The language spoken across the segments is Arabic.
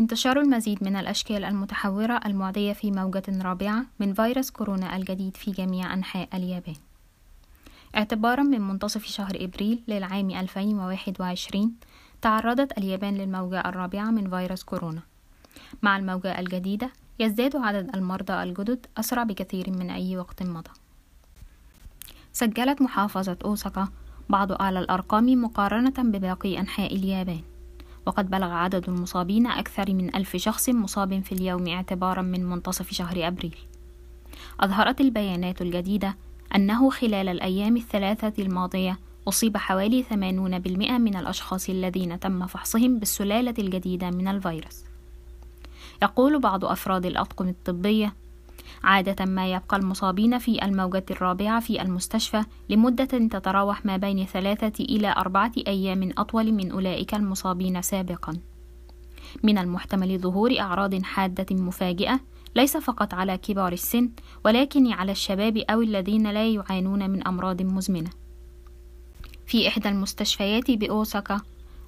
انتشار المزيد من الأشكال المتحورة المعدية في موجة رابعة من فيروس كورونا الجديد في جميع أنحاء اليابان. اعتبارا من منتصف شهر إبريل للعام 2021 تعرضت اليابان للموجة الرابعة من فيروس كورونا. مع الموجة الجديدة يزداد عدد المرضى الجدد أسرع بكثير من أي وقت مضى. سجلت محافظة أوساكا بعض أعلى الأرقام مقارنة بباقي أنحاء اليابان. وقد بلغ عدد المصابين أكثر من ألف شخص مصاب في اليوم اعتبارا من منتصف شهر أبريل. أظهرت البيانات الجديدة أنه خلال الأيام الثلاثة الماضية أصيب حوالي 80% من الأشخاص الذين تم فحصهم بالسلالة الجديدة من الفيروس. يقول بعض أفراد الأطقم الطبية عادة ما يبقى المصابين في الموجة الرابعة في المستشفى لمدة تتراوح ما بين ثلاثة إلى أربعة أيام أطول من أولئك المصابين سابقًا. من المحتمل ظهور أعراض حادة مفاجئة ليس فقط على كبار السن ولكن على الشباب أو الذين لا يعانون من أمراض مزمنة. في إحدى المستشفيات بأوساكا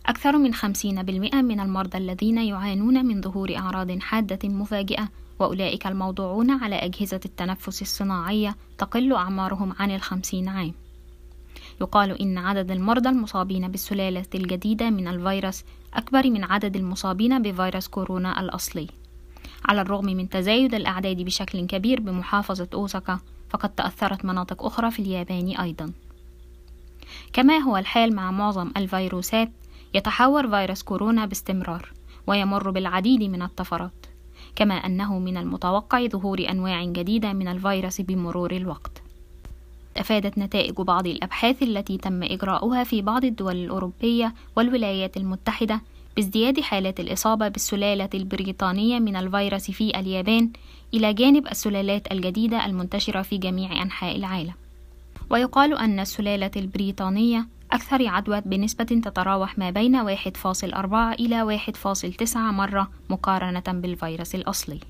أكثر من 50% من المرضى الذين يعانون من ظهور أعراض حادة مفاجئة وأولئك الموضوعون على أجهزة التنفس الصناعية تقل أعمارهم عن الخمسين عام. يقال إن عدد المرضى المصابين بالسلالة الجديدة من الفيروس أكبر من عدد المصابين بفيروس كورونا الأصلي. على الرغم من تزايد الأعداد بشكل كبير بمحافظة أوساكا فقد تأثرت مناطق أخرى في اليابان أيضا. كما هو الحال مع معظم الفيروسات يتحور فيروس كورونا باستمرار ويمر بالعديد من الطفرات. كما أنه من المتوقع ظهور أنواع جديدة من الفيروس بمرور الوقت. أفادت نتائج بعض الأبحاث التي تم إجراؤها في بعض الدول الأوروبية والولايات المتحدة بازدياد حالات الإصابة بالسلالة البريطانية من الفيروس في اليابان إلى جانب السلالات الجديدة المنتشرة في جميع أنحاء العالم. ويقال أن السلالة البريطانية أكثر عدوى بنسبة تتراوح ما بين 1.4 إلى 1.9 مرة مقارنة بالفيروس الأصلي.